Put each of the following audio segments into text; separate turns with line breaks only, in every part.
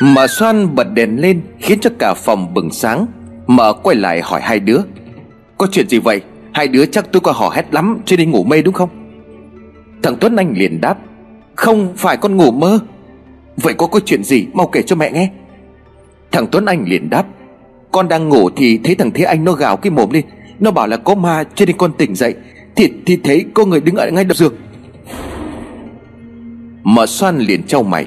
Mở xoan bật đèn lên Khiến cho cả phòng bừng sáng. Mở quay lại hỏi hai đứa Có chuyện gì vậy? Hai đứa chắc tôi có hò hét lắm Cho nên ngủ mê đúng không? Thằng Tuấn Anh liền đáp Không phải con ngủ mơ. Vậy có có chuyện gì mau kể cho mẹ nghe. Thằng Tuấn Anh liền đáp Con đang ngủ thì thấy thằng Thế Anh nó gào cái mồm lên. Nó bảo là có ma cho nên con tỉnh dậy. Thì, thì thấy có người đứng ở ngay đầu giường. Mở xoan liền trao mày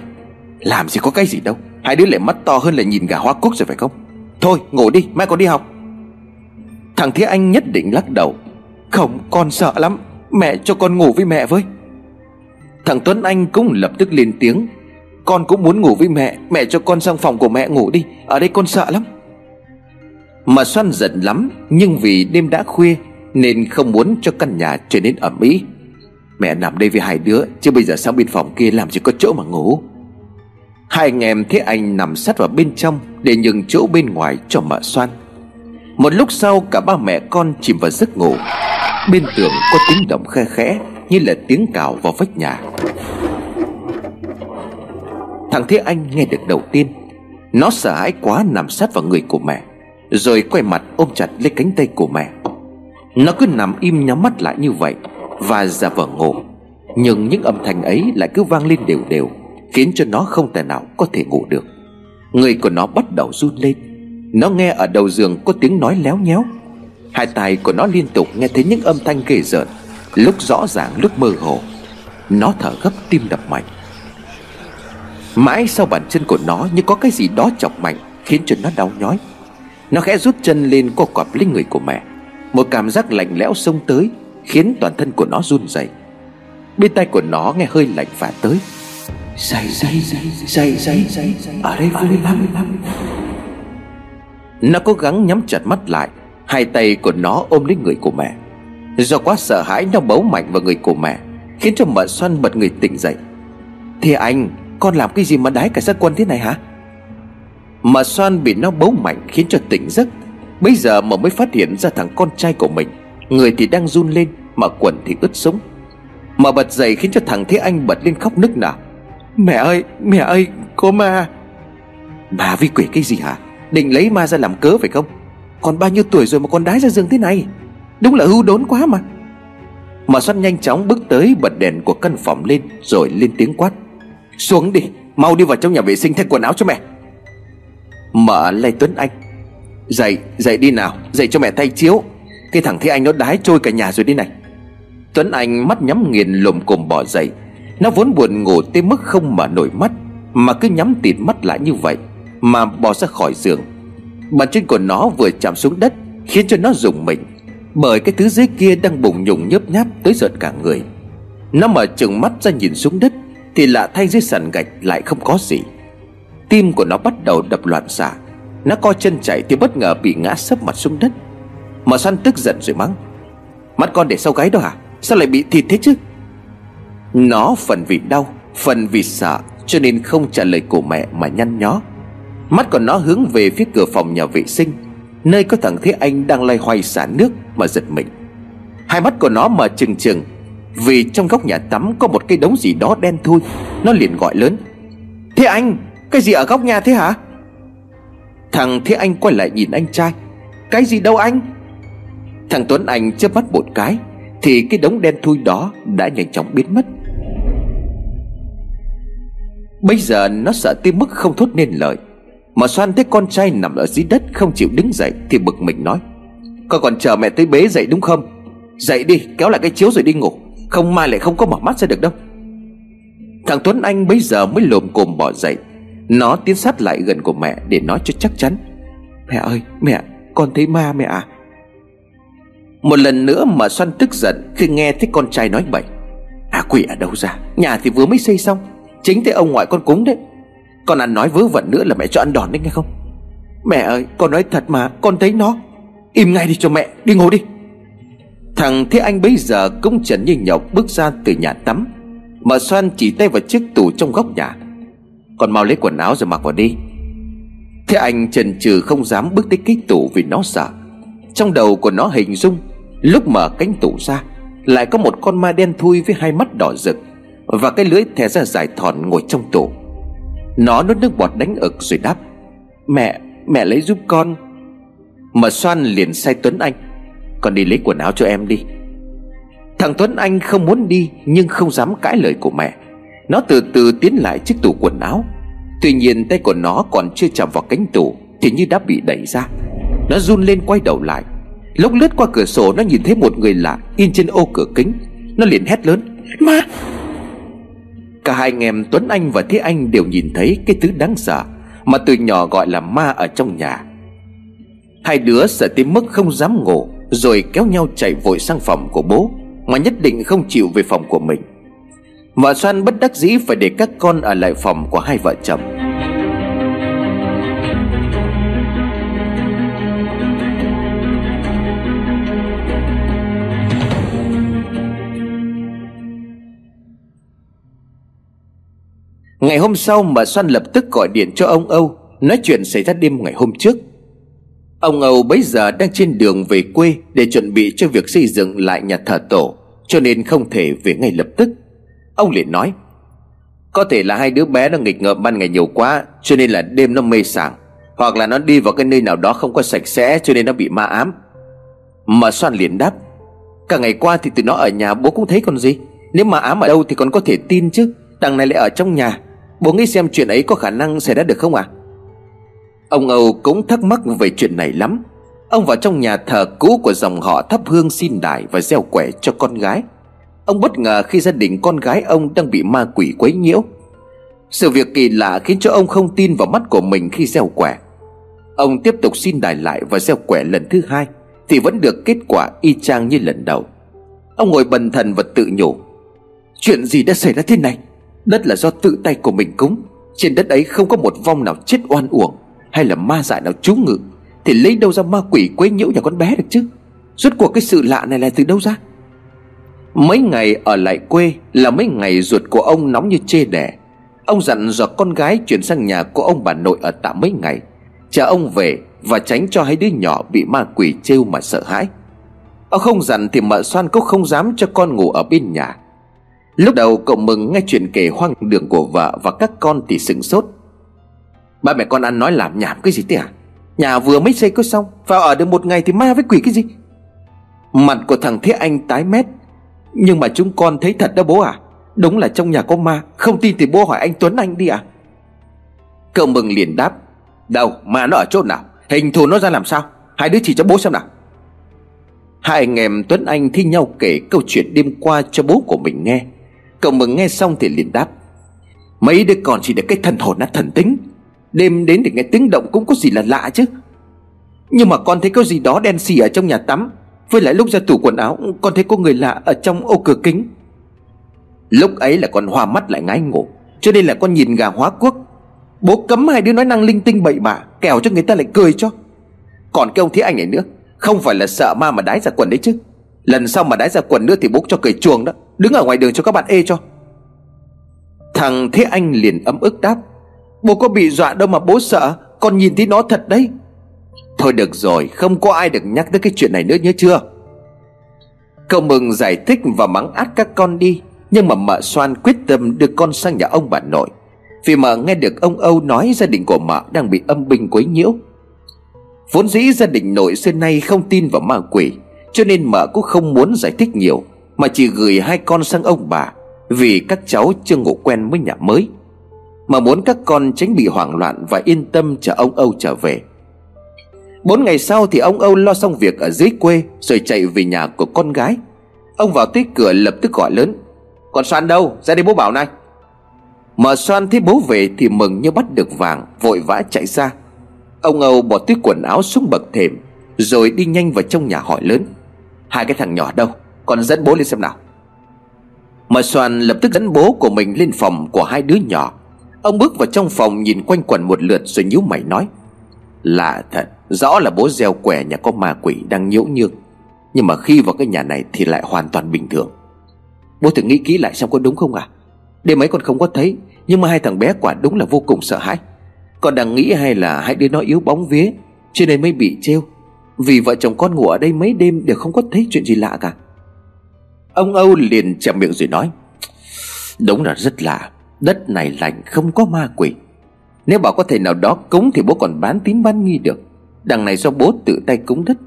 Làm gì có cái gì đâu. Hai đứa lại mắt to hơn là nhìn gà hoa cúc rồi phải không? Thôi, ngủ đi, mai còn đi học. Thằng Thế Anh nhất định lắc đầu. Không, con sợ lắm. Mẹ cho con ngủ với mẹ với. Thằng Tuấn Anh cũng lập tức lên tiếng. Con cũng muốn ngủ với mẹ. Mẹ cho con sang phòng của mẹ ngủ đi. Ở đây con sợ lắm. Mà Xoan giận lắm, Nhưng vì đêm đã khuya Nên không muốn cho căn nhà trở nên ẩm ý. Mẹ nằm đây với hai đứa, Chứ bây giờ sang bên phòng kia làm gì có chỗ mà ngủ. Hai anh em thấy anh nằm sát vào bên trong Để nhường chỗ bên ngoài cho mợ xoan Một lúc sau, cả ba mẹ con chìm vào giấc ngủ. Bên tường có tiếng động khe khẽ Như là tiếng cào vào vách nhà. Thằng Thế Anh nghe được đầu tiên, Nó sợ hãi quá nằm sát vào người của mẹ, Rồi quay mặt ôm chặt lấy cánh tay của mẹ. Nó cứ nằm im nhắm mắt lại như vậy Và giả vờ ngủ, Nhưng những âm thanh ấy lại cứ vang lên đều đều. Khiến cho nó không thể nào có thể ngủ được. Người của nó bắt đầu run lên. Nó nghe ở đầu giường có tiếng nói léo nhéo. Hai tay của nó liên tục nghe thấy những âm thanh ghê rợn, Lúc rõ ràng, lúc mơ hồ. Nó thở gấp tim đập mạnh. Mãi sau bàn chân của nó như có cái gì đó chọc mạnh, Khiến cho nó đau nhói. Nó khẽ rút chân lên co quặp lên người của mẹ. Một cảm giác lạnh lẽo xông tới, Khiến toàn thân của nó run rẩy. Bên tay của nó nghe hơi lạnh phả tới say say say say say Ở à, đây vui lắm Nó cố gắng nhắm chặt mắt lại. Hai tay của nó ôm lấy người của mẹ. Do quá sợ hãi, nó bấu mạnh vào người của mẹ, Khiến cho mợ xoan bật người tỉnh dậy. Thì anh, Con làm cái gì mà đái cả sát quân thế này hả? Mợ xoan bị nó bấu mạnh Khiến cho tỉnh giấc. Bây giờ mà mới phát hiện ra thằng con trai của mình. Người thì đang run lên Mà quần thì ướt sũng. Mà bật dậy khiến cho thằng Thế Anh bật lên khóc nức nở. Mẹ ơi mẹ ơi có ma. Bà vi quỷ cái gì hả? Định lấy ma ra làm cớ phải không? Còn bao nhiêu tuổi rồi mà con đái ra giường thế này? Đúng là hưu đốn quá mà. Mà xoăn nhanh chóng bước tới bật đèn của căn phòng lên, Rồi lên tiếng quát. Xuống đi, Mau đi vào trong nhà vệ sinh thay quần áo cho mẹ. Mở lê Tuấn Anh, Dậy dậy đi nào, Dậy cho mẹ thay chiếu. Cái thằng thế anh nó đái trôi cả nhà rồi đi này. Tuấn Anh mắt nhắm nghiền lùm cồm bỏ dậy nó vốn buồn ngủ tới mức không mở nổi mắt, Mà cứ nhắm tịt mắt lại như vậy, Mà bò ra khỏi giường. Bàn chân của nó vừa chạm xuống đất, Khiến cho nó rùng mình, Bởi cái thứ dưới kia đang bùng nhùng nhớp nháp tới giận cả người. Nó mở chừng mắt ra nhìn xuống đất, Thì lạ thay dưới sàn gạch lại không có gì. Tim của nó bắt đầu đập loạn xạ, Nó co chân chạy thì bất ngờ bị ngã sấp mặt xuống đất. Mà săn tức giận rồi mắng, Mắt con để sau gáy đó hả? Sao lại bị thịt thế chứ? Nó phần vì đau, Phần vì sợ, Cho nên không trả lời của mẹ mà nhăn nhó. Mắt của nó hướng về phía cửa phòng nhà vệ sinh, Nơi có thằng Thế Anh đang lay hoay xả nước Mà giật mình. Hai mắt của nó mở trừng trừng, Vì trong góc nhà tắm có một cái đống gì đó đen thui, Nó liền gọi lớn. Thế Anh, Cái gì ở góc nhà thế hả? Thằng Thế Anh quay lại nhìn anh trai. Cái gì đâu anh? Thằng Tuấn Anh chớp mắt một cái, Thì cái đống đen thui đó đã nhanh chóng biến mất. Bây giờ nó sợ tới mức không thốt nên lời. Mà xoan thấy con trai nằm ở dưới đất Không chịu đứng dậy Thì bực mình nói, Con còn chờ mẹ tới bế dậy đúng không? Dậy đi, kéo lại cái chiếu rồi đi ngủ. Không mai lại không có mở mắt ra được đâu. Thằng Tuấn Anh bây giờ mới lồm cồm bỏ dậy. Nó tiến sát lại gần của mẹ Để nói cho chắc chắn, Mẹ ơi, mẹ, con thấy ma mẹ à? Một lần nữa mà Xoan tức giận Khi nghe thấy con trai nói bậy À quỷ ở đâu ra? Nhà thì vừa mới xây xong Chính thế ông ngoại con cúng đấy. Con ăn nói vớ vẩn nữa là mẹ cho ăn đòn đấy, nghe không? Mẹ ơi, con nói thật mà, Con thấy nó. Im ngay đi cho mẹ, đi ngủ đi. Thằng Thế Anh bây giờ cũng trần như nhọc bước ra từ nhà tắm, Mà xoan chỉ tay vào chiếc tủ trong góc nhà. Còn mau lấy quần áo rồi mặc vào đi. Thế anh trần trừ không dám bước tới cái tủ vì nó sợ. Trong đầu của nó hình dung, Lúc mở cánh tủ ra, Lại có một con ma đen thui với hai mắt đỏ rực. Và cái lưỡi thè ra dài thòn ngồi trong tủ. Nó nuốt nước bọt đánh ực rồi đáp Mẹ, mẹ lấy giúp con. Mà xoan liền sai Tuấn Anh Con đi lấy quần áo cho em đi. Thằng Tuấn Anh không muốn đi Nhưng không dám cãi lời của mẹ. Nó từ từ tiến lại chiếc tủ quần áo. Tuy nhiên tay của nó còn chưa chạm vào cánh tủ Thì như đã bị đẩy ra. Nó run lên quay đầu lại. Lúc lướt qua cửa sổ nó nhìn thấy một người lạ In trên ô cửa kính. Nó liền hét lớn Ma Cả hai anh em Tuấn Anh và Thế Anh đều nhìn thấy cái thứ đáng sợ Mà từ nhỏ gọi là ma ở trong nhà. Hai đứa sợ tới mức không dám ngủ, Rồi kéo nhau chạy vội sang phòng của bố, Mà nhất định không chịu về phòng của mình. Vợ Xoan bất đắc dĩ phải để các con ở lại phòng của hai vợ chồng. Ngày hôm sau mà xoan lập tức gọi điện cho ông Âu, Nói chuyện xảy ra đêm ngày hôm trước. Ông Âu bấy giờ đang trên đường về quê Để chuẩn bị cho việc xây dựng lại nhà thờ tổ, Cho nên không thể về ngay lập tức. Ông liền nói, Có thể là hai đứa bé nó nghịch ngợm ban ngày nhiều quá, Cho nên là đêm nó mê sảng, Hoặc là nó đi vào cái nơi nào đó không có sạch sẽ, Cho nên nó bị ma ám. Mà Soan liền đáp, Cả ngày qua thì tụi nó ở nhà bố cũng thấy còn gì, Nếu mà ám ở đâu thì còn có thể tin chứ, Đằng này lại ở trong nhà Bố nghĩ xem chuyện ấy có khả năng xảy ra được không à Ông Âu cũng thắc mắc về chuyện này lắm. Ông vào trong nhà thờ cũ của dòng họ thắp hương xin đài và gieo quẻ cho con gái. Ông bất ngờ khi gia đình con gái ông đang bị ma quỷ quấy nhiễu. Sự việc kỳ lạ khiến cho ông không tin vào mắt của mình khi gieo quẻ. Ông tiếp tục xin đài lại và gieo quẻ lần thứ hai, Thì vẫn được kết quả y chang như lần đầu. Ông ngồi bần thần và tự nhủ, Chuyện gì đã xảy ra thế này? Đất là do tự tay của mình cúng. Trên đất ấy không có một vong nào chết oan uổng Hay là ma dại nào trú ngự. Thì lấy đâu ra ma quỷ quấy nhiễu nhà con bé được chứ? Rốt cuộc cái sự lạ này là từ đâu ra? Mấy ngày ở lại quê Là mấy ngày ruột của ông nóng như chê đẻ. Ông dặn dò con gái chuyển sang nhà của ông bà nội ở tạm mấy ngày. Chờ ông về Và tránh cho hai đứa nhỏ bị ma quỷ trêu mà sợ hãi. Ông không dặn thì mợ xoan cũng không dám cho con ngủ ở bên nhà. Lúc đầu cậu mừng nghe chuyện kể hoang đường của vợ và các con thì sừng sốt. Ba mẹ con ăn nói làm nhảm cái gì thế à? Nhà vừa mới xây có xong, Vào ở được một ngày thì ma với quỷ cái gì? Mặt của thằng Thế Anh tái mét. Nhưng mà chúng con thấy thật đó bố à. Đúng là trong nhà có ma, Không tin thì bố hỏi anh Tuấn Anh đi à. Cậu mừng liền đáp. Đâu, ma nó ở chỗ nào? Hình thù nó ra làm sao? Hai đứa chỉ cho bố xem nào. Hai anh em Tuấn Anh thi nhau kể câu chuyện đêm qua cho bố của mình nghe. Cậu mừng nghe xong thì liền đáp. Mấy đứa con chỉ được cái thần hồn nát thần tính. Đêm đến thì nghe tiếng động cũng có gì là lạ chứ. Nhưng mà con thấy có gì đó đen xì ở trong nhà tắm. Với lại lúc ra tủ quần áo, Con thấy có người lạ ở trong ô cửa kính. Lúc ấy là con hoa mắt lại ngái ngủ. Cho nên là con nhìn gà hóa quốc. Bố cấm hai đứa nói năng linh tinh bậy bạ, Kẻo cho người ta lại cười cho. Còn cái ông thế anh này nữa, Không phải là sợ ma mà đái ra quần đấy chứ. Lần sau mà đái ra quần nữa thì bố cho cười chuồng đó. Đứng ở ngoài đường cho các bạn ê cho. Thằng Thế Anh liền ấm ức đáp. Bố có bị dọa đâu mà bố sợ. Con nhìn thấy nó thật đấy. Thôi được rồi, Không có ai được nhắc tới cái chuyện này nữa nhớ chưa? Cậu mừng giải thích và mắng át các con đi. Nhưng mà mợ xoan quyết tâm đưa con sang nhà ông bà nội. Vì mợ nghe được ông Âu nói gia đình của mợ đang bị âm binh quấy nhiễu. Vốn dĩ gia đình nội xưa nay không tin vào ma quỷ. Cho nên mợ cũng không muốn giải thích nhiều, Mà chỉ gửi hai con sang ông bà, Vì các cháu chưa ngủ quen với nhà mới. Mà muốn các con tránh bị hoảng loạn Và yên tâm chờ ông Âu trở về. Bốn ngày sau thì ông Âu lo xong việc ở dưới quê, Rồi chạy về nhà của con gái. Ông vào tới cửa lập tức gọi lớn, Còn Soan đâu? Ra đây bố bảo này. Mà Soan thấy bố về thì mừng như bắt được vàng, Vội vã chạy ra. Ông Âu bỏ túi quần áo xuống bậc thềm, Rồi đi nhanh vào trong nhà hỏi lớn Hai cái thằng nhỏ đâu? Còn dẫn bố lên xem nào. Mà Soan lập tức dẫn bố của mình lên phòng của hai đứa nhỏ. Ông bước vào trong phòng nhìn quanh quẩn một lượt rồi nhíu mày nói Lạ thật, Rõ là bố gieo quẻ nhà có ma quỷ đang nhiễu nhương. Nhưng mà khi vào cái nhà này thì lại hoàn toàn bình thường. Bố thử nghĩ kỹ lại xem có đúng không à Đêm ấy con không có thấy, Nhưng mà hai thằng bé quả đúng là vô cùng sợ hãi. Con đang nghĩ hay là hai đứa nó yếu bóng vía, Cho nên mới bị trêu. Vì vợ chồng con ngủ ở đây mấy đêm Đều không có thấy chuyện gì lạ cả. Ông Âu liền chậm miệng rồi nói, Đúng là rất lạ, Đất này lành không có ma quỷ. Nếu bảo có thể nào đó cúng Thì bố còn bán tín bán nghi được. Đằng này do bố tự tay cúng đất.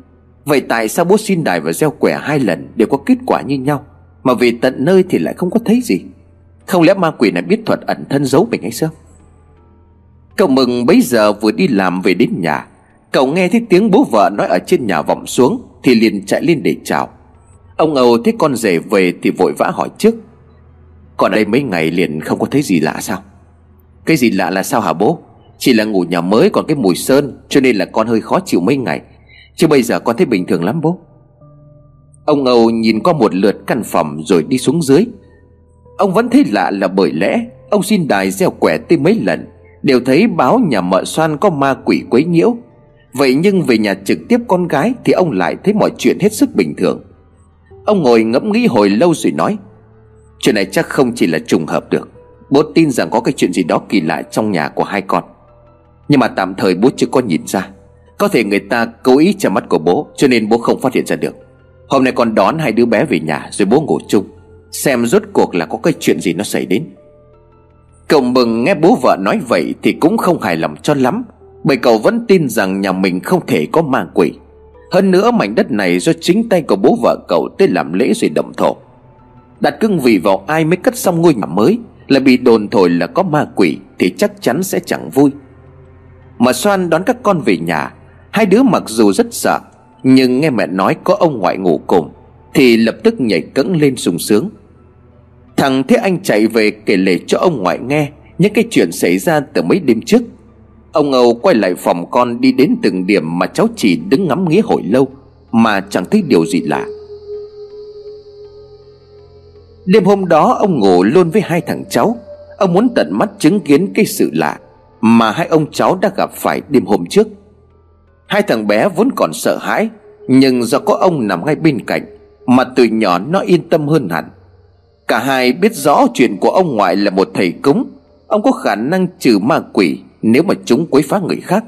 Vậy tại sao bố xin đài và gieo quẻ hai lần Đều có kết quả như nhau, Mà về tận nơi thì lại không có thấy gì? Không lẽ ma quỷ này biết thuật ẩn thân giấu mình hay sao? Cậu mừng bấy giờ vừa đi làm về đến nhà Cậu nghe thấy tiếng bố vợ nói ở trên nhà vọng xuống, Thì liền chạy lên để chào. Ông Âu thấy con rể về thì vội vã hỏi trước. Còn đây mấy ngày liền không có thấy gì lạ sao? Cái gì lạ là sao hả bố? Chỉ là ngủ nhà mới còn cái mùi sơn, Cho nên là con hơi khó chịu mấy ngày. Chứ bây giờ con thấy bình thường lắm bố. Ông Âu nhìn qua một lượt căn phòng rồi đi xuống dưới. Ông vẫn thấy lạ là bởi lẽ Ông xin đài gieo quẻ tới mấy lần, Đều thấy báo nhà mợ xoan có ma quỷ quấy nhiễu. Vậy nhưng về nhà trực tiếp con gái Thì ông lại thấy mọi chuyện hết sức bình thường. Ông ngồi ngẫm nghĩ hồi lâu rồi nói, Chuyện này chắc không chỉ là trùng hợp được. Bố tin rằng có cái chuyện gì đó kỳ lạ trong nhà của hai con. Nhưng mà tạm thời bố chưa có nhìn ra. Có thể người ta cố ý che mắt của bố, Cho nên bố không phát hiện ra được. Hôm nay con đón hai đứa bé về nhà Rồi bố ngủ chung, Xem rốt cuộc là có cái chuyện gì nó xảy đến. Cậu mừng nghe bố vợ nói vậy Thì cũng không hài lòng cho lắm. Bởi cậu vẫn tin rằng nhà mình không thể có ma quỷ. Hơn nữa, mảnh đất này do chính tay của bố vợ cậu tới làm lễ rồi động thổ. Đặt cưng vị vào ai mới cất xong ngôi nhà mới Là bị đồn thổi là có ma quỷ Thì chắc chắn sẽ chẳng vui. Mà Soan đón các con về nhà, Hai đứa mặc dù rất sợ, Nhưng nghe mẹ nói có ông ngoại ngủ cùng, Thì lập tức nhảy cẫng lên sung sướng. Thằng Thế Anh chạy về kể lể cho ông ngoại nghe Những cái chuyện xảy ra từ mấy đêm trước. Ông Âu quay lại phòng con đi đến từng điểm mà cháu chỉ đứng ngắm nghía hồi lâu, Mà chẳng thấy điều gì lạ. Đêm hôm đó, ông ngủ luôn với hai thằng cháu. Ông muốn tận mắt chứng kiến cái sự lạ Mà hai ông cháu đã gặp phải đêm hôm trước. Hai thằng bé vốn còn sợ hãi, Nhưng do có ông nằm ngay bên cạnh, Mà từ nhỏ nó yên tâm hơn hẳn. Cả hai biết rõ chuyện của ông ngoại là một thầy cúng. Ông có khả năng trừ ma quỷ nếu mà chúng quấy phá người khác,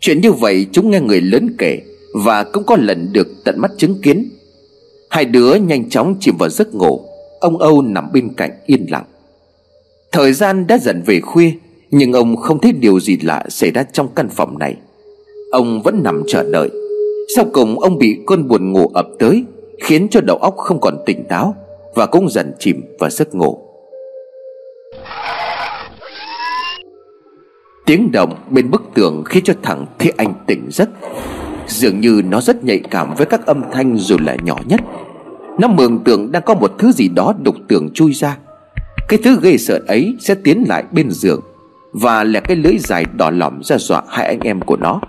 Chuyện như vậy chúng nghe người lớn kể Và cũng có lần được tận mắt chứng kiến. Hai đứa nhanh chóng chìm vào giấc ngủ, Ông Âu nằm bên cạnh yên lặng. Thời gian đã dần về khuya, Nhưng ông không thấy điều gì lạ xảy ra trong căn phòng này. Ông vẫn nằm chờ đợi. Sau cùng, ông bị cơn buồn ngủ ập tới, Khiến cho đầu óc không còn tỉnh táo và cũng dần chìm vào giấc ngủ. Tiếng động bên bức tường khiến cho thằng Thế Anh tỉnh giấc. Dường như nó rất nhạy cảm với các âm thanh dù là nhỏ nhất. Nó mường tượng đang có một thứ gì đó đục tường chui ra. Cái thứ ghê sợ ấy sẽ tiến lại bên giường Và là cái lưỡi dài đỏ lỏm ra dọa hai anh em của nó.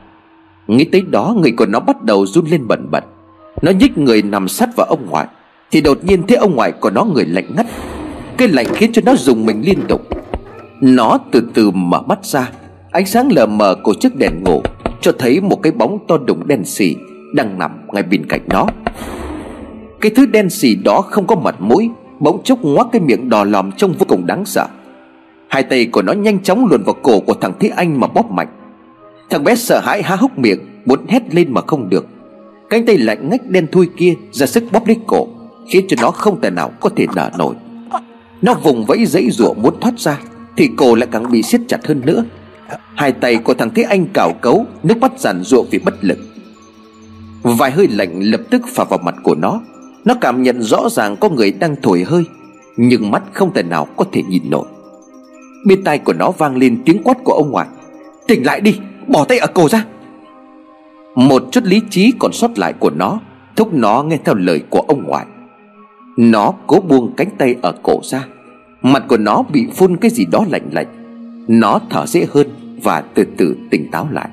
Nghĩ tới đó, người của nó bắt đầu run lên bẩn bật. Nó nhích người nằm sát vào ông ngoại, thì đột nhiên thấy ông ngoại của nó người lạnh ngắt. Cái lạnh khiến cho nó dùng mình liên tục. Nó từ từ mở mắt ra. Ánh sáng lờ mờ của chiếc đèn ngủ Cho thấy một cái bóng to đùng đen xì Đang nằm ngay bên cạnh nó. Cái thứ đen xì đó không có mặt mũi, Bỗng chốc ngoác cái miệng đỏ lòm trông vô cùng đáng sợ. Hai tay của nó nhanh chóng luồn vào cổ của thằng Thế Anh mà bóp mạnh. Thằng bé sợ hãi há hốc miệng, Muốn hét lên mà không được. Cánh tay lạnh ngách đen thui kia ra sức bóp lấy cổ, Khiến cho nó không thể nào có thể nở nổi. Nó vùng vẫy dãy rủa muốn thoát ra, Thì cổ lại càng bị siết chặt hơn nữa. Hai tay của thằng Thế Anh cào cấu, Nước mắt giàn ruộng vì bất lực. Vài hơi lạnh lập tức phả vào mặt của nó. Nó cảm nhận rõ ràng có người đang thổi hơi, Nhưng mắt không thể nào có thể nhìn nổi. Bên tai của nó vang lên tiếng quát của ông ngoại. Tỉnh lại đi, Bỏ tay ở cổ ra. Một chút lý trí còn sót lại của nó, Thúc nó nghe theo lời của ông ngoại. Nó cố buông cánh tay ở cổ ra. Mặt của nó bị phun cái gì đó lạnh lạnh. Nó thở dễ hơn Và từ từ tỉnh táo lại.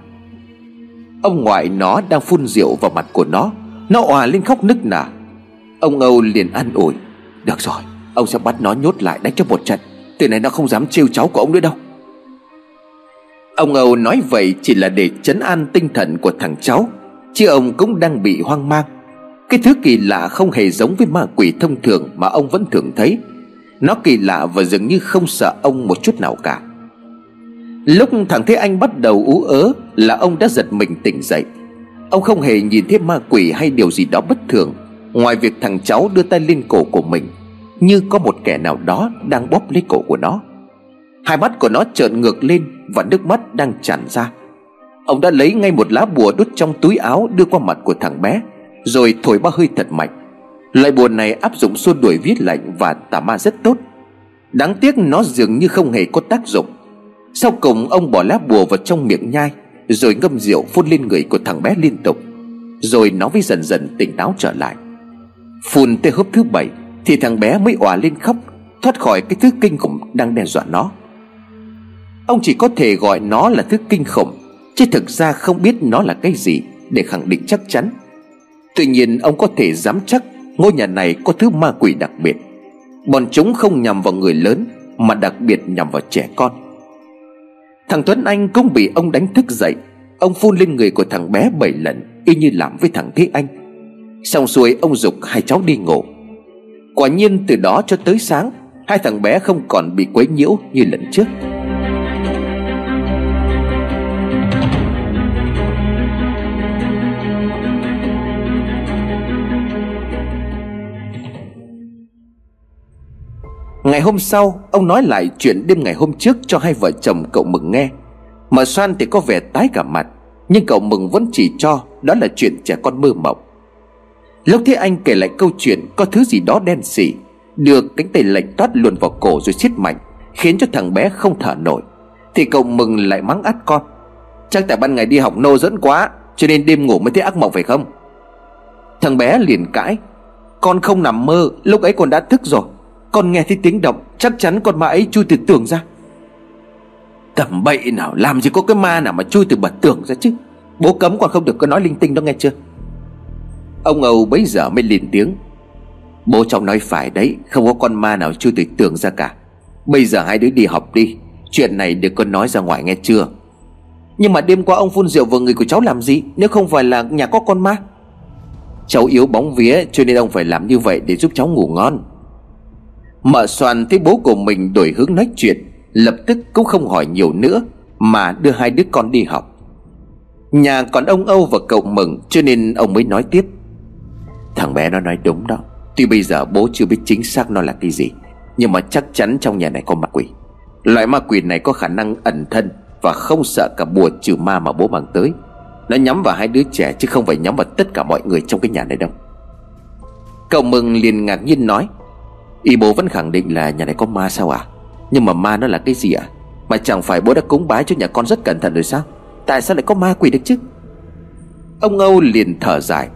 Ông ngoại nó đang phun rượu vào mặt của nó. Nó òa lên khóc nức nở. Ông Âu liền an ủi. Được rồi, Ông sẽ bắt nó nhốt lại đánh cho một trận. Từ này nó không dám trêu cháu của ông nữa đâu. Ông Âu nói vậy chỉ là để chấn an tinh thần của thằng cháu, Chứ ông cũng đang bị hoang mang. Cái thứ kỳ lạ không hề giống với ma quỷ thông thường Mà ông vẫn thường thấy. Nó kỳ lạ và dường như không sợ ông một chút nào cả. Lúc thằng Thế Anh bắt đầu ú ớ Là ông đã giật mình tỉnh dậy. Ông không hề nhìn thấy ma quỷ hay điều gì đó bất thường. Ngoài việc thằng cháu đưa tay lên cổ của mình, Như có một kẻ nào đó đang bóp lấy cổ của nó. Hai mắt của nó trợn ngược lên Và nước mắt đang tràn ra. Ông đã lấy ngay một lá bùa đút trong túi áo Đưa qua mặt của thằng bé, Rồi thổi ba hơi thật mạnh. Loại bùa này áp dụng xua đuổi viết lạnh Và tà ma rất tốt. Đáng tiếc nó dường như không hề có tác dụng. Sau cùng, ông bỏ lá bùa vào trong miệng nhai, Rồi ngâm rượu phun lên người của thằng bé liên tục, Rồi nó mới dần dần tỉnh táo trở lại. Phun tới hớp thứ bảy, Thì thằng bé mới òa lên khóc, Thoát khỏi cái thứ kinh khủng đang đe dọa nó. Ông chỉ có thể gọi nó là thứ kinh khủng, Chứ thực ra không biết nó là cái gì Để khẳng định chắc chắn. Tuy nhiên, ông có thể dám chắc Ngôi nhà này có thứ ma quỷ đặc biệt. Bọn chúng không nhằm vào người lớn, Mà đặc biệt nhằm vào trẻ con. Thằng Tuấn Anh cũng bị ông đánh thức dậy. Ông phun lên người của thằng bé bảy lần, Y như làm với thằng Thế Anh. Xong xuôi, ông dục hai cháu đi ngủ. Quả nhiên từ đó cho tới sáng, Hai thằng bé không còn bị quấy nhiễu như lần trước. Ngày hôm sau, Ông nói lại chuyện đêm ngày hôm trước Cho hai vợ chồng cậu Mừng nghe. Mà Soan thì có vẻ tái cả mặt, Nhưng cậu Mừng vẫn chỉ cho Đó là chuyện trẻ con mơ mộng. Lúc thế anh kể lại câu chuyện Có thứ gì đó đen xỉ được cánh tay lạnh toát luồn vào cổ rồi siết mạnh, Khiến cho thằng bé không thở nổi. Thì cậu Mừng lại mắng át con, Chắc tại ban ngày đi học nô dẫn quá, Cho nên đêm ngủ mới thấy ác mộng phải không? Thằng bé liền cãi, Con không nằm mơ, Lúc ấy con đã thức rồi con nghe thấy tiếng động, Chắc chắn con ma ấy chui từ tường ra. Tầm bậy nào, Làm gì có cái ma nào mà chui từ bật tường ra chứ? Bố cấm còn không được có nói linh tinh đó nghe chưa? Ông Âu bấy giờ mới lên tiếng. Bố cháu nói phải đấy, Không có con ma nào chui từ tường ra cả. Bây giờ hai đứa đi học đi, Chuyện này đừng có nói ra ngoài nghe chưa? Nhưng mà đêm qua ông phun rượu vào người của cháu làm gì, Nếu không phải là nhà có con ma? Cháu yếu bóng vía, Cho nên ông phải làm như vậy để giúp cháu ngủ ngon. Mợ soàn thấy bố của mình đổi hướng nói chuyện, Lập tức cũng không hỏi nhiều nữa, Mà đưa hai đứa con đi học. Nhà còn ông Âu và cậu Mừng, Cho nên ông mới nói tiếp. Thằng bé nó nói đúng đó, Tuy bây giờ bố chưa biết chính xác nó là cái gì, Nhưng mà chắc chắn trong nhà này có ma quỷ. Loại ma quỷ này có khả năng ẩn thân Và không sợ cả bùa trừ ma mà bố mang tới. Nó nhắm vào hai đứa trẻ Chứ không phải nhắm vào tất cả mọi người trong cái nhà này đâu. Cậu Mừng liền ngạc nhiên nói Y bố vẫn khẳng định là nhà này có ma sao à? Nhưng mà ma nó là cái gì à? Mà chẳng phải bố đã cúng bái cho nhà con rất cẩn thận rồi sao? Tại sao lại có ma quỷ được chứ? Ông Âu liền thở dài.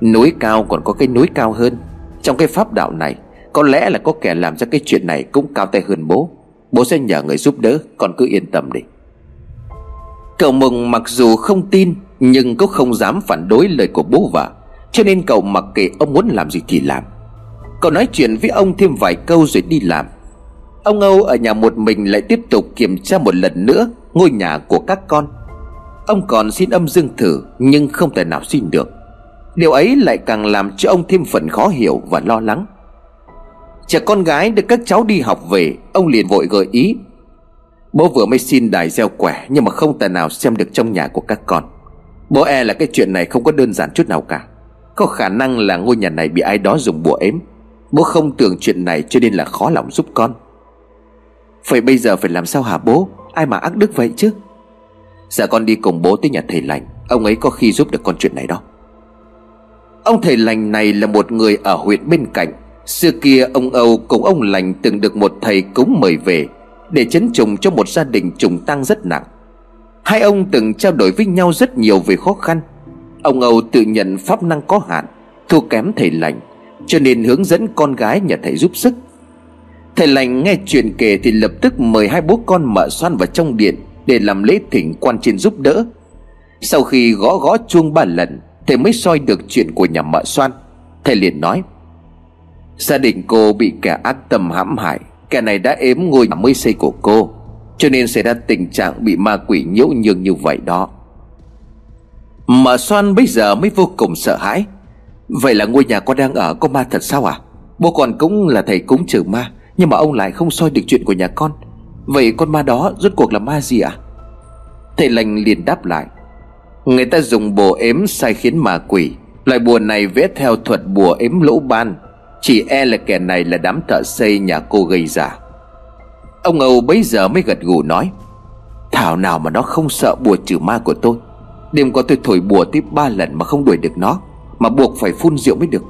Núi cao còn có cái núi cao hơn. Trong cái pháp đạo này, Có lẽ là có kẻ làm ra cái chuyện này Cũng cao tay hơn bố. Bố sẽ nhờ người giúp đỡ Con cứ yên tâm đi. Cậu mừng mặc dù không tin, Nhưng cũng không dám phản đối lời của bố vợ Cho nên cậu mặc kệ ông muốn làm gì thì làm. Cậu nói chuyện với ông thêm vài câu rồi đi làm. Ông Âu ở nhà một mình lại tiếp tục kiểm tra một lần nữa Ngôi nhà của các con. Ông còn xin âm dương thử, Nhưng không thể nào xin được. Điều ấy lại càng làm cho ông thêm phần khó hiểu và lo lắng. Trẻ con gái được các cháu đi học về, Ông liền vội gợi ý. Bố vừa mới xin đài gieo quẻ, Nhưng mà không thể nào xem được trong nhà của các con. Bố e là cái chuyện này không có đơn giản chút nào cả. Có khả năng là ngôi nhà này bị ai đó dùng bùa ếm. Bố không tưởng chuyện này cho nên là khó lòng giúp con. Vậy bây giờ phải làm sao hả bố? Ai mà ác đức vậy chứ? Dạ con đi cùng bố tới nhà thầy lành. Ông ấy có khi giúp được con chuyện này đó. Ông thầy lành này là một người ở huyện bên cạnh. Xưa kia ông Âu cùng ông lành từng được một thầy cúng mời về Để chấn trùng cho một gia đình trùng tăng rất nặng. Hai ông từng trao đổi với nhau rất nhiều về khó khăn. Ông Âu tự nhận pháp năng có hạn, Thua kém thầy lành cho nên hướng dẫn con gái nhà thầy giúp sức. Thầy lành nghe chuyện kể thì lập tức mời hai bố con mợ xoan vào trong điện Để làm lễ thỉnh quan trên giúp đỡ. Sau khi gõ gõ chuông ba lần, Thầy mới soi được chuyện của nhà mợ xoan Thầy liền nói, Gia đình cô bị kẻ ác tâm hãm hại, Kẻ này đã ếm ngôi nhà mới xây của cô, Cho nên xảy ra tình trạng bị ma quỷ nhiễu nhường như vậy đó. Mợ xoan bây giờ mới vô cùng sợ hãi. Vậy là ngôi nhà con đang ở có ma thật sao à Bố con cũng là thầy cúng trừ ma, Nhưng mà ông lại không soi được chuyện của nhà con. Vậy con ma đó rốt cuộc là ma gì à Thầy lành liền đáp lại. Người ta dùng bùa ếm sai khiến ma quỷ. Loại bùa này vẽ theo thuật bùa ếm lỗ ban. Chỉ e là kẻ này là đám thợ xây nhà cô gây ra. Ông Âu bấy giờ mới gật gù nói, Thảo nào mà nó không sợ bùa trừ ma của tôi. Đêm qua tôi thổi bùa tiếp ba lần mà không đuổi được nó. Mà buộc phải phun rượu mới được.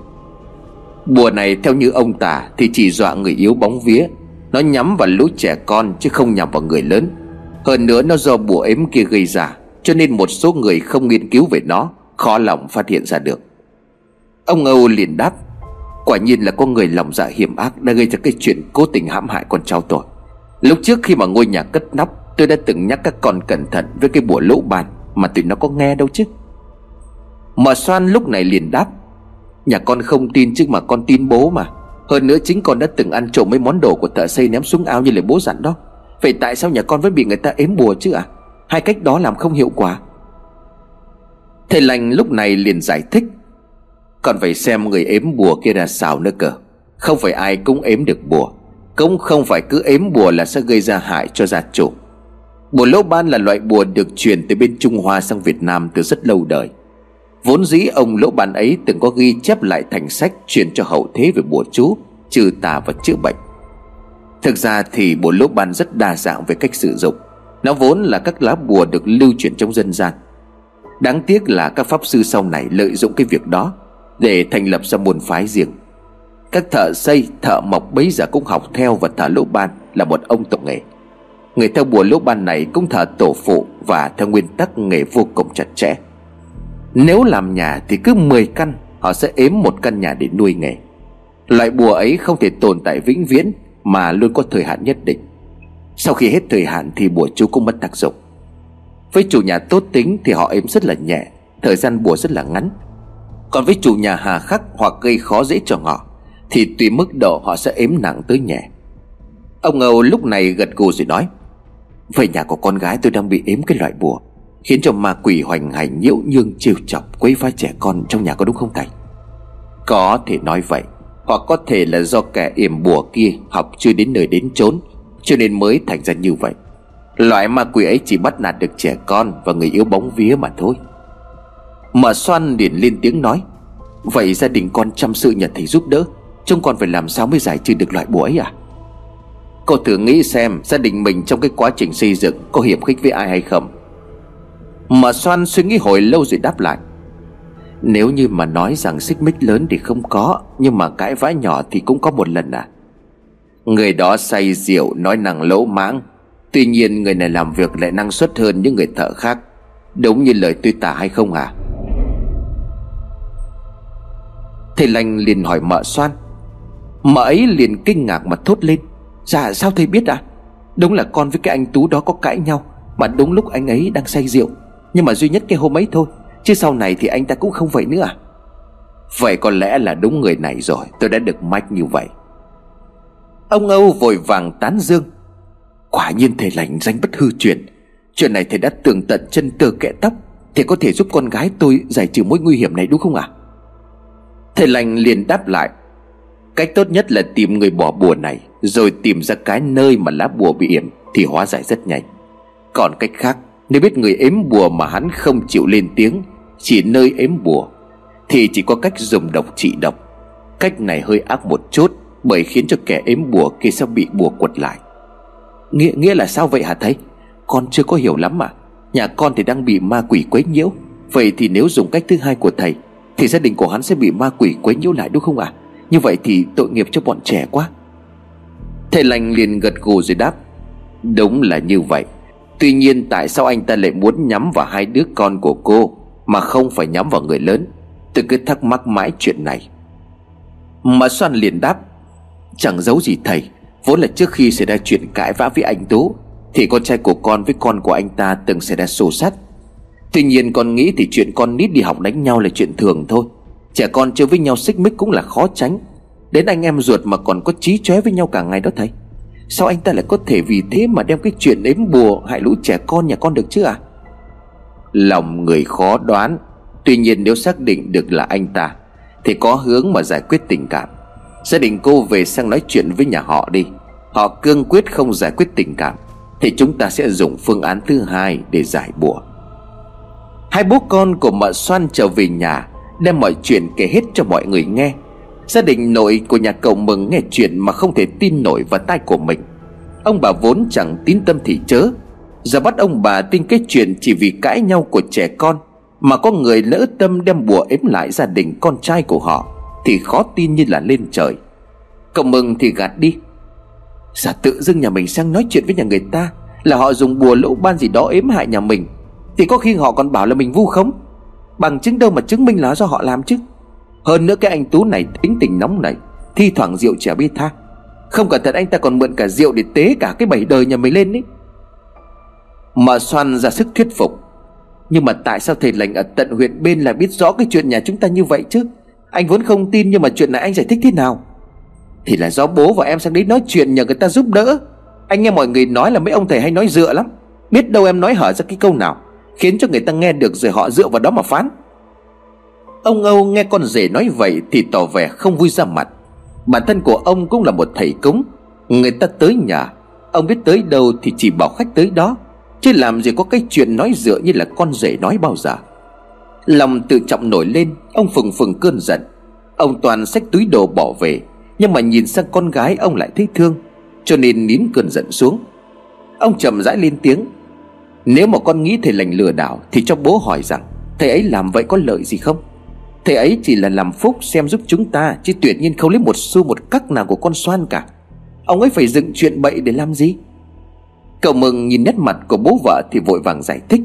Bùa này theo như ông tả Thì chỉ dọa người yếu bóng vía. Nó nhắm vào lũ trẻ con chứ không nhắm vào người lớn. Hơn nữa nó do bùa ếm kia gây ra, Cho nên một số người không nghiên cứu về nó, Khó lòng phát hiện ra được. Ông Âu liền đáp, Quả nhiên là có người lòng dạ hiểm ác Đã gây ra cái chuyện cố tình hãm hại con cháu tôi. Lúc trước khi mà ngôi nhà cất nắp, Tôi đã từng nhắc các con cẩn thận Với cái bùa lỗ bàn Mà tụi nó có nghe đâu chứ mà xoan lúc này liền đáp, Nhà con không tin chứ mà con tin bố mà. Hơn nữa chính con đã từng ăn trộm mấy món đồ của thợ xây ném xuống ao như lời bố dặn đó. Vậy tại sao nhà con vẫn bị người ta ếm bùa chứ à Hai cách đó làm không hiệu quả. Thầy lành lúc này liền giải thích Còn phải xem người ếm bùa kia là sao nữa cơ. Không phải ai cũng ếm được bùa, Cũng không phải cứ ếm bùa là sẽ gây ra hại cho gia chủ. Bùa lỗ ban là loại bùa được truyền từ bên Trung Hoa sang Việt Nam từ rất lâu đời. Vốn dĩ ông lỗ ban ấy từng có ghi chép lại thành sách truyền cho hậu thế về bùa chú Trừ tà và chữa bệnh. Thực ra thì bùa lỗ ban rất đa dạng về cách sử dụng. Nó vốn là các lá bùa được lưu truyền trong dân gian. Đáng tiếc là các pháp sư sau này lợi dụng cái việc đó Để thành lập ra môn phái riêng. Các thợ xây, thợ mộc bấy giờ cũng học theo và thợ lỗ ban là một ông tộc nghề. Người theo bùa lỗ ban này cũng thờ tổ phụ Và theo nguyên tắc nghề vô cùng chặt chẽ. Nếu làm nhà thì cứ 10 căn, Họ sẽ ếm một căn nhà để nuôi nghề. Loại bùa ấy không thể tồn tại vĩnh viễn Mà luôn có thời hạn nhất định. Sau khi hết thời hạn thì bùa chú cũng mất tác dụng. Với chủ nhà tốt tính thì họ ếm rất là nhẹ, Thời gian bùa rất là ngắn. Còn với chủ nhà hà khắc hoặc gây khó dễ cho họ, Thì tùy mức độ họ sẽ ếm nặng tới nhẹ. Ông Âu lúc này gật gù rồi nói về nhà của con gái tôi đang bị ếm cái loại bùa. Khiến cho ma quỷ hoành hành nhiễu nhương trêu chọc Quấy phá trẻ con trong nhà có đúng không thầy? Có thể nói vậy, Hoặc có thể là do kẻ yểm bùa kia Học chưa đến nơi đến chốn, Cho nên mới thành ra như vậy. Loại ma quỷ ấy chỉ bắt nạt được trẻ con Và người yếu bóng vía mà thôi. Mà xoan liền lên tiếng nói, Vậy gia đình con chăm sự nhà thầy giúp đỡ, Trông con phải làm sao mới giải trừ được loại bùa ấy à? Cô thử nghĩ xem Gia đình mình trong cái quá trình xây dựng Có hiểm khích với ai hay không. Mà soan suy nghĩ hồi lâu rồi đáp lại. Nếu như mà nói rằng xích mích lớn thì không có, Nhưng mà cãi vã nhỏ thì cũng có một lần à. Người đó say rượu, nói năng lỗ mãng. Tuy nhiên người này làm việc lại năng suất hơn những người thợ khác. Đúng như lời tôi tả hay không à? Thầy lành liền hỏi mợ xoan Mợ ấy liền kinh ngạc mà thốt lên. Dạ sao thầy biết à? Đúng là con với cái anh Tú đó có cãi nhau, Mà đúng lúc anh ấy đang say rượu. Nhưng mà duy nhất cái hôm ấy thôi, Chứ sau này thì anh ta cũng không vậy nữa à? Vậy có lẽ là đúng người này rồi, Tôi đã được mách như vậy. Ông Âu vội vàng tán dương. Quả nhiên thầy lành danh bất hư truyền. Chuyện này thầy đã tường tận chân tơ kẽ tóc Thầy có thể giúp con gái tôi giải trừ mối nguy hiểm này đúng không ạ? À? Thầy lành liền đáp lại. Cách tốt nhất là tìm người bỏ bùa này, Rồi tìm ra cái nơi mà lá bùa bị yểm Thì hóa giải rất nhanh. Còn cách khác nếu biết người ếm bùa mà hắn không chịu lên tiếng Chỉ nơi ếm bùa Thì chỉ có cách dùng độc trị độc. Cách này hơi ác một chút Bởi khiến cho kẻ ếm bùa kia sẽ bị bùa quật lại. Nghĩa, nghĩa là sao vậy hả thầy? Con chưa có hiểu lắm mà. Nhà con thì đang bị ma quỷ quấy nhiễu. Vậy thì nếu dùng cách thứ hai của thầy Thì gia đình của hắn sẽ bị ma quỷ quấy nhiễu lại đúng không ạ? À? Như vậy thì tội nghiệp cho bọn trẻ quá. Thầy lành liền gật gù rồi đáp Đúng là như vậy. Tuy nhiên tại sao anh ta lại muốn nhắm vào hai đứa con của cô Mà không phải nhắm vào người lớn? Tôi cứ thắc mắc mãi chuyện này. Mà Soan liền đáp, Chẳng giấu gì thầy, Vốn là trước khi xảy ra chuyện cãi vã với anh Tú, Thì con trai của con với con của anh ta từng xảy ra xô xát. Tuy nhiên con nghĩ thì chuyện con nít đi học đánh nhau là chuyện thường thôi. Trẻ con chơi với nhau xích mích cũng là khó tránh. Đến anh em ruột mà còn có trí chóe với nhau cả ngày đó thầy. Sao anh ta lại có thể vì thế mà đem cái chuyện ếm bùa hại lũ trẻ con nhà con được chứ à? Lòng người khó đoán. Tuy nhiên nếu xác định được là anh ta, Thì có hướng mà giải quyết tình cảm. Gia đình cô về sang nói chuyện với nhà họ đi. Họ cương quyết không giải quyết tình cảm, Thì chúng ta sẽ dùng phương án thứ hai để giải bùa. Hai bố con của mợ Xoan trở về nhà, Đem mọi chuyện kể hết cho mọi người nghe. Gia đình nội của nhà cậu mừng nghe chuyện mà không thể tin nổi vào tai của mình. Ông bà vốn chẳng tín tâm thì chớ. Giờ bắt ông bà tin cái chuyện chỉ vì cãi nhau của trẻ con, Mà có người lỡ tâm đem bùa ếm lại gia đình con trai của họ, Thì khó tin như là lên trời. Cậu mừng thì gạt đi. Giả tự dưng nhà mình sang nói chuyện với nhà người ta, Là họ dùng bùa lỗ ban gì đó ếm hại nhà mình, Thì có khi họ còn bảo là mình vu khống. Bằng chứng đâu mà chứng minh là do họ làm chứ? Hơn nữa cái anh Tú này tính tình nóng nảy, Thi thoảng rượu chả biết tha. Không cẩn thận anh ta còn mượn cả rượu để tế cả cái bảy đời nhà mình lên ấy. Mà xoan ra sức thuyết phục. Nhưng mà tại sao thầy lành ở tận huyện bên là biết rõ cái chuyện nhà chúng ta như vậy chứ? Anh vốn không tin nhưng mà chuyện này anh giải thích thế nào? Thì là do bố và em sang đấy nói chuyện nhờ người ta giúp đỡ. Anh nghe mọi người nói là mấy ông thầy hay nói dựa lắm. Biết đâu em nói hở ra cái câu nào Khiến cho người ta nghe được rồi họ dựa vào đó mà phán. Ông Âu nghe con rể nói vậy Thì tỏ vẻ không vui ra mặt. Bản thân của ông cũng là một thầy cúng. Người ta tới nhà, Ông biết tới đâu thì chỉ bảo khách tới đó. Chứ làm gì có cái chuyện nói dựa như là con rể nói bao giờ. Lòng tự trọng nổi lên, Ông phừng phừng cơn giận. Ông toàn xách túi đồ bỏ về, Nhưng mà nhìn sang con gái ông lại thấy thương, Cho nên nín cơn giận xuống. Ông chậm rãi lên tiếng, Nếu mà con nghĩ thầy lành lừa đảo Thì cho bố hỏi rằng, Thầy ấy làm vậy có lợi gì không? Thầy ấy chỉ là làm phúc xem giúp chúng ta, Chứ tuyệt nhiên không lấy một xu một cắc nào của con xoan cả. Ông ấy phải dựng chuyện bậy để làm gì? Cậu mừng nhìn nét mặt của bố vợ thì vội vàng giải thích.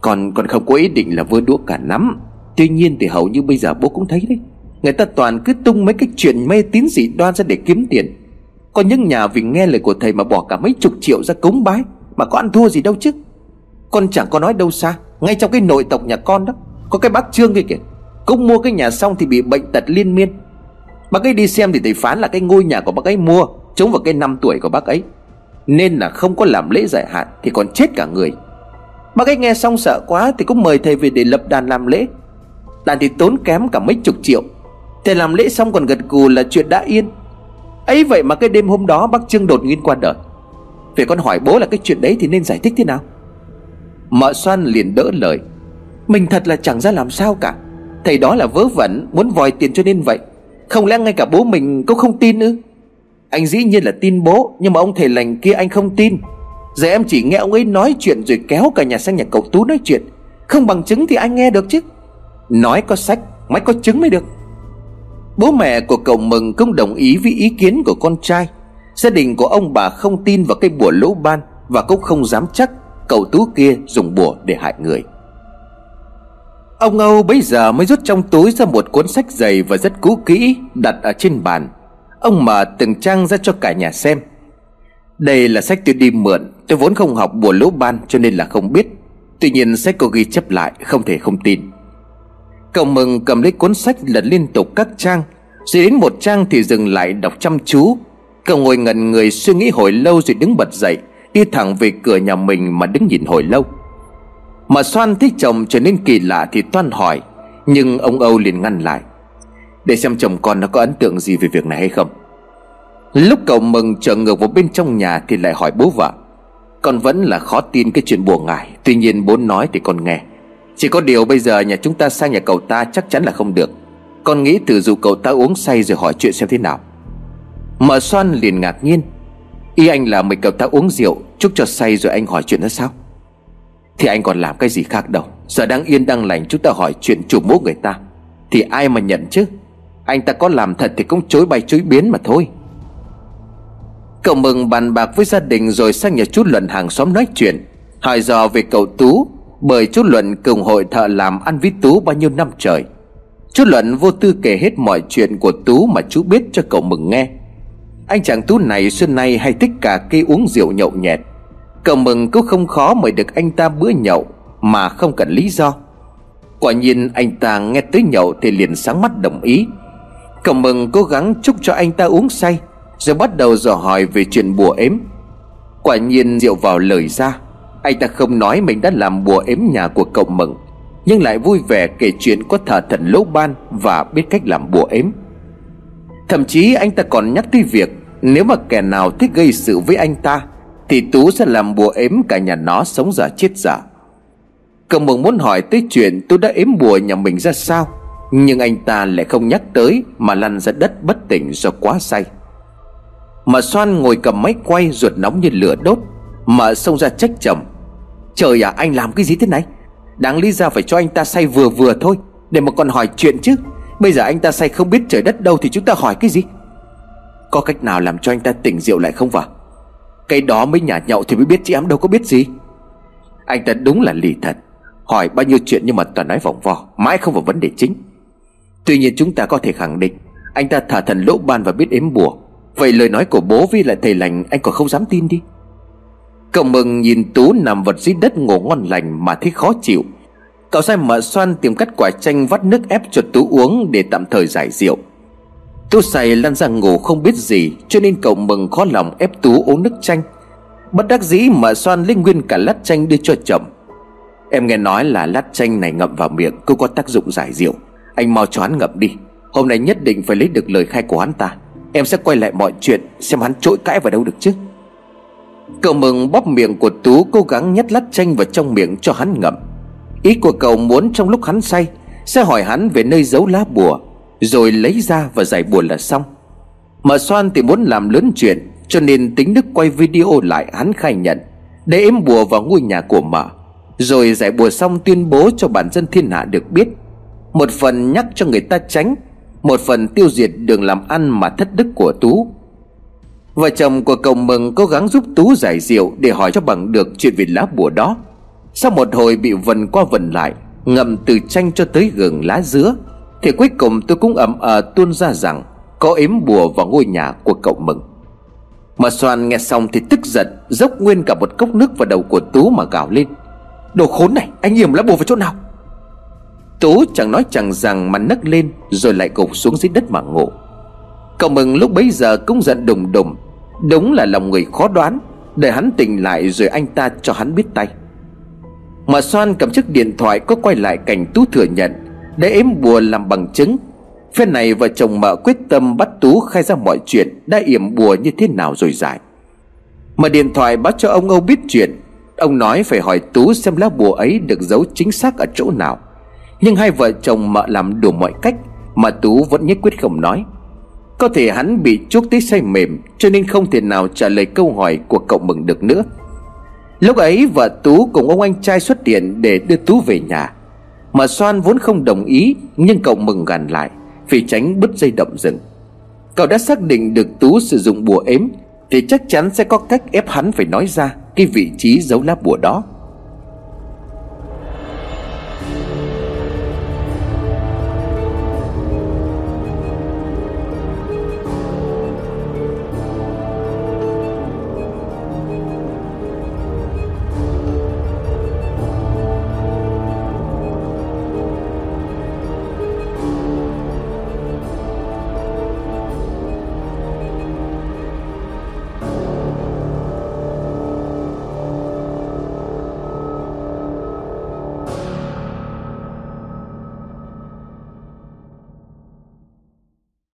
Còn còn không có ý định là vơ đũa cả nắm Tuy nhiên thì hầu như bây giờ bố cũng thấy đấy. Người ta toàn cứ tung mấy cái chuyện mê tín dị đoan ra để kiếm tiền. Có những nhà vì nghe lời của thầy mà bỏ cả mấy chục triệu ra cúng bái, Mà có ăn thua gì đâu chứ. Con chẳng có nói đâu xa, Ngay trong cái nội tộc nhà con đó, Có cái bác Trương kia kìa. Cũng mua cái nhà xong thì bị bệnh tật liên miên. Bác ấy đi xem thì thầy phán là cái ngôi nhà của bác ấy mua Chống vào cái năm tuổi của bác ấy. Nên là không có làm lễ giải hạn Thì còn chết cả người. Bác ấy nghe xong sợ quá Thì cũng mời thầy về để lập đàn làm lễ. Đàn thì tốn kém cả mấy chục triệu. Thầy làm lễ xong còn gật gù là chuyện đã yên. Ấy vậy mà cái đêm hôm đó bác Trương đột nhiên qua đời. Vậy con hỏi bố là cái chuyện đấy thì nên giải thích thế nào? Mợ xoan liền đỡ lời. Mình thật là chẳng ra làm sao cả. Thầy đó là vớ vẩn, Muốn vòi tiền cho nên vậy. Không lẽ ngay cả bố mình cũng không tin ư? Anh dĩ nhiên là tin bố, Nhưng mà ông thầy lành kia anh không tin. Giờ em chỉ nghe ông ấy nói chuyện Rồi kéo cả nhà sang nhà cậu Tú nói chuyện. Không bằng chứng thì anh nghe được chứ. Nói có sách Mới có chứng mới được. Bố mẹ của cậu Mừng cũng đồng ý với ý kiến của con trai. Gia đình của ông bà không tin vào cái bùa lỗ ban Và cũng không dám chắc Cậu Tú kia dùng bùa để hại người. Ông Âu bấy giờ mới rút trong túi ra một cuốn sách dày và rất cũ kỹ, Đặt ở trên bàn. Ông mở từng trang ra cho cả nhà xem. Đây là sách tôi đi mượn, Tôi vốn không học bùa lỗ ban cho nên là không biết. Tuy nhiên sách có ghi chép lại, không thể không tin. Cậu mừng cầm lấy cuốn sách lật liên tục các trang, Rồi đến một trang thì dừng lại đọc chăm chú. Cậu ngồi ngần người suy nghĩ hồi lâu rồi đứng bật dậy, Đi thẳng về cửa nhà mình mà đứng nhìn hồi lâu. Mà Soan thấy chồng trở nên kỳ lạ thì toan hỏi, Nhưng ông Âu liền ngăn lại. Để xem chồng con nó có ấn tượng gì về việc này hay không. Lúc cậu mừng trở ngược vào bên trong nhà Thì lại hỏi bố vợ, Con vẫn là khó tin cái chuyện buồn ngại Tuy nhiên bố nói thì con nghe. Chỉ có điều bây giờ nhà chúng ta sang nhà cậu ta chắc chắn là không được. Con nghĩ thử dụ cậu ta uống say rồi hỏi chuyện xem thế nào. Mợ soan liền ngạc nhiên Ý anh là mình cậu ta uống rượu, Chúc cho say rồi anh hỏi chuyện đó sao? Thì anh còn làm cái gì khác đâu. Giờ đang yên đang lành, chúng ta hỏi chuyện chủ mũ người ta. Thì ai mà nhận chứ? Anh ta có làm thật thì cũng chối bay chối biến mà thôi. Cậu mừng bàn bạc với gia đình Rồi sang nhà chú Luận hàng xóm nói chuyện. Hỏi dò về cậu Tú, Bởi chú Luận cùng hội thợ làm ăn với Tú bao nhiêu năm trời. Chú Luận vô tư kể hết mọi chuyện của Tú Mà chú biết cho cậu mừng nghe. Anh chàng Tú này xưa nay hay thích cả cây uống rượu nhậu nhẹt. Cậu mừng cũng không khó mời được anh ta bữa nhậu, Mà không cần lý do. Quả nhiên anh ta nghe tới nhậu Thì liền sáng mắt đồng ý. Cậu mừng cố gắng chúc cho anh ta uống say, Rồi bắt đầu dò hỏi về chuyện bùa ếm. Quả nhiên rượu vào lời ra, Anh ta không nói mình đã làm bùa ếm nhà của cậu mừng, Nhưng lại vui vẻ kể chuyện có thờ thần lỗ ban Và biết cách làm bùa ếm. Thậm chí anh ta còn nhắc tới việc Nếu mà kẻ nào thích gây sự với anh ta thì Tú sẽ làm bùa ếm cả nhà nó sống giả chết giả Cậu mừng muốn hỏi tới chuyện Tú đã ếm bùa nhà mình ra sao, Nhưng anh ta lại không nhắc tới Mà lăn ra đất bất tỉnh do quá say. Mà xoan ngồi cầm máy quay ruột nóng như lửa đốt, Mà xông ra trách chồng. Trời à anh làm cái gì thế này? Đáng lý ra phải cho anh ta say vừa vừa thôi, Để mà còn hỏi chuyện chứ. Bây giờ anh ta say không biết trời đất đâu Thì chúng ta hỏi cái gì? Có cách nào làm cho anh ta tỉnh rượu lại không vào cái đó mới nhả nhậu thì mới biết chị em đâu có biết gì. Anh ta đúng là lì thật. Hỏi bao nhiêu chuyện nhưng mà toàn nói vòng vò, Mãi không vào vấn đề chính. Tuy nhiên chúng ta có thể khẳng định Anh ta thả thần lỗ ban và biết ếm bùa. Vậy lời nói của bố với lại thầy lành Anh còn không dám tin đi. Cậu mừng nhìn Tú nằm vật dưới đất ngủ ngon lành Mà thấy khó chịu. Cậu sai mợ xoan tìm cách quả chanh vắt nước ép cho Tú uống Để tạm thời giải rượu. Tú say lăn ra ngủ không biết gì, Cho nên cậu mừng khó lòng ép Tú uống nước chanh. Bất đắc dĩ mà xoan lấy nguyên cả lát chanh đưa cho chồng. Em nghe nói là lát chanh này ngậm vào miệng Cứ có tác dụng giải rượu. Anh mau cho hắn ngậm đi. Hôm nay nhất định phải lấy được lời khai của hắn ta. Em sẽ quay lại mọi chuyện, Xem hắn trỗi cãi vào đâu được chứ. Cậu mừng bóp miệng của Tú Cố gắng nhét lát chanh vào trong miệng cho hắn ngậm. Ý của cậu muốn trong lúc hắn say, Sẽ hỏi hắn về nơi giấu lá bùa. Rồi lấy ra và giải bùa là xong. Mà Soan thì muốn làm lớn chuyện, Cho nên tính đức quay video lại hắn khai nhận, Để ếm bùa vào ngôi nhà của mở Rồi giải bùa xong tuyên bố cho bản dân thiên hạ được biết. Một phần nhắc cho người ta tránh, Một phần tiêu diệt đường làm ăn mà thất đức của Tú. Vợ chồng của cậu mừng cố gắng giúp Tú giải rượu Để hỏi cho bằng được chuyện về lá bùa đó. Sau một hồi bị vần qua vần lại Ngậm từ tranh cho tới gừng lá dứa thì cuối cùng tôi cũng ẩm ờ tuôn ra rằng Có ếm bùa vào ngôi nhà của cậu mừng. Mà Soan nghe xong thì tức giận, Dốc nguyên cả một cốc nước vào đầu của Tú mà gào lên. Đồ khốn này, anh yểm lá bùa vào chỗ nào? Tú chẳng nói chẳng rằng mà nấc lên Rồi lại gục xuống dưới đất mà ngủ. Cậu mừng lúc bấy giờ cũng giận đùng đùng. Đúng là lòng người khó đoán, Để hắn tỉnh lại rồi anh ta cho hắn biết tay. Mà Soan cầm chiếc điện thoại có quay lại cảnh Tú thừa nhận. Để ếm bùa làm bằng chứng Phen này vợ chồng mợ quyết tâm bắt Tú khai ra mọi chuyện Đã yểm bùa như thế nào rồi giải. Mà điện thoại báo cho ông Âu biết chuyện, Ông nói phải hỏi Tú xem lá bùa ấy được giấu chính xác ở chỗ nào. Nhưng hai vợ chồng mợ làm đủ mọi cách Mà Tú vẫn nhất quyết không nói. Có thể hắn bị chuốc tới say mềm, Cho nên không thể nào trả lời câu hỏi của cậu mừng được nữa. Lúc ấy vợ Tú cùng ông anh trai xuất hiện để đưa Tú về nhà. Mà Soan vốn không đồng ý, Nhưng cậu mừng gàn lại, Vì tránh bứt dây động rừng. Cậu đã xác định được Tú sử dụng bùa ếm, Thì chắc chắn sẽ có cách ép hắn phải nói ra Cái vị trí giấu lá bùa đó.